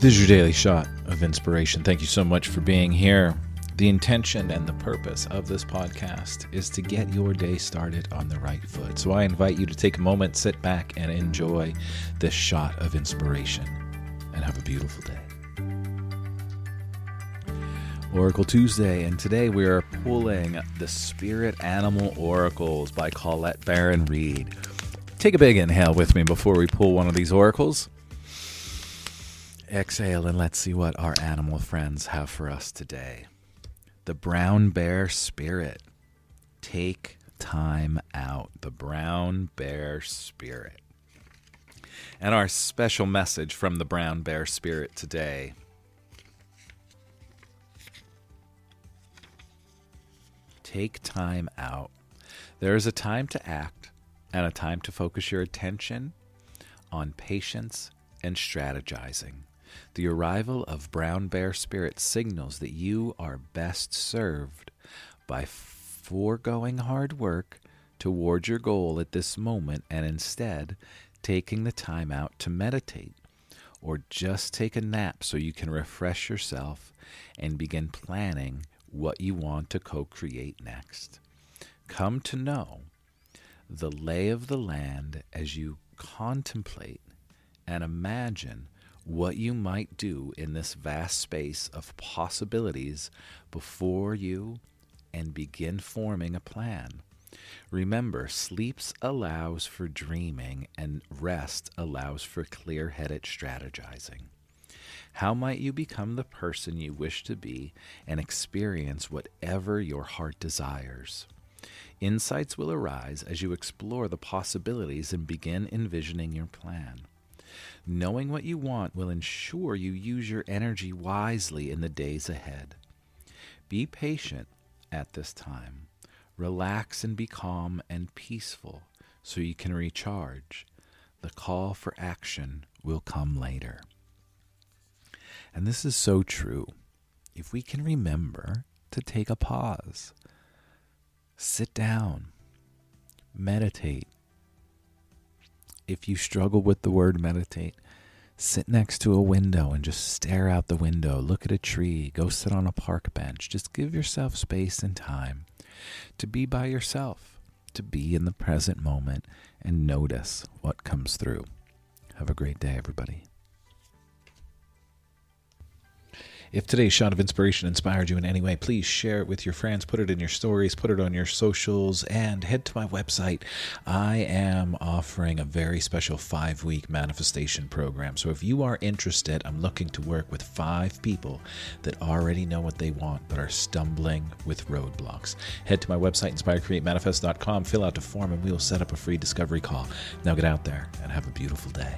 This is your daily shot of inspiration. Thank you so much for being here. The intention and the purpose of this podcast is to get your day started on the right foot. So I invite you to take a moment, sit back, and enjoy this shot of inspiration. And have a beautiful day. Oracle Tuesday, and today we are pulling the Spirit Animal Oracles by Colette Baron-Reid. Take a big inhale with me before we pull one of these oracles. Exhale and let's see what our animal friends have for us today. The brown bear spirit. Take time out. The brown bear spirit. And our special message from the brown bear spirit today. Take time out. There is a time to act and a time to focus your attention on patience and strategizing. The arrival of brown bear spirit signals that you are best served by foregoing hard work towards your goal at this moment and instead taking the time out to meditate or just take a nap so you can refresh yourself and begin planning what you want to co create next. Come to know the lay of the land as you contemplate and imagine what you might do in this vast space of possibilities before you and begin forming a plan. Remember, sleeps allows for dreaming and rest allows for clear headed strategizing. How might you become the person you wish to be and experience whatever your heart desires? Insights will arise as you explore the possibilities and begin envisioning your plan. Knowing what you want will ensure you use your energy wisely in the days ahead. Be patient at this time. Relax and be calm and peaceful so you can recharge. The call for action will come later. And this is so true. If we can remember to take a pause, sit down, meditate, if you struggle with the word meditate, sit next to a window and just stare out the window, look at a tree, go sit on a park bench. Just give yourself space and time to be by yourself, to be in the present moment and notice what comes through. Have a great day, everybody. If today's shot of inspiration inspired you in any way, please share it with your friends, put it in your stories, put it on your socials, and head to my website. I am offering a very special five week manifestation program. So if you are interested, I'm looking to work with five people that already know what they want but are stumbling with roadblocks. Head to my website, inspirecreatemanifest.com, fill out the form, and we will set up a free discovery call. Now get out there and have a beautiful day.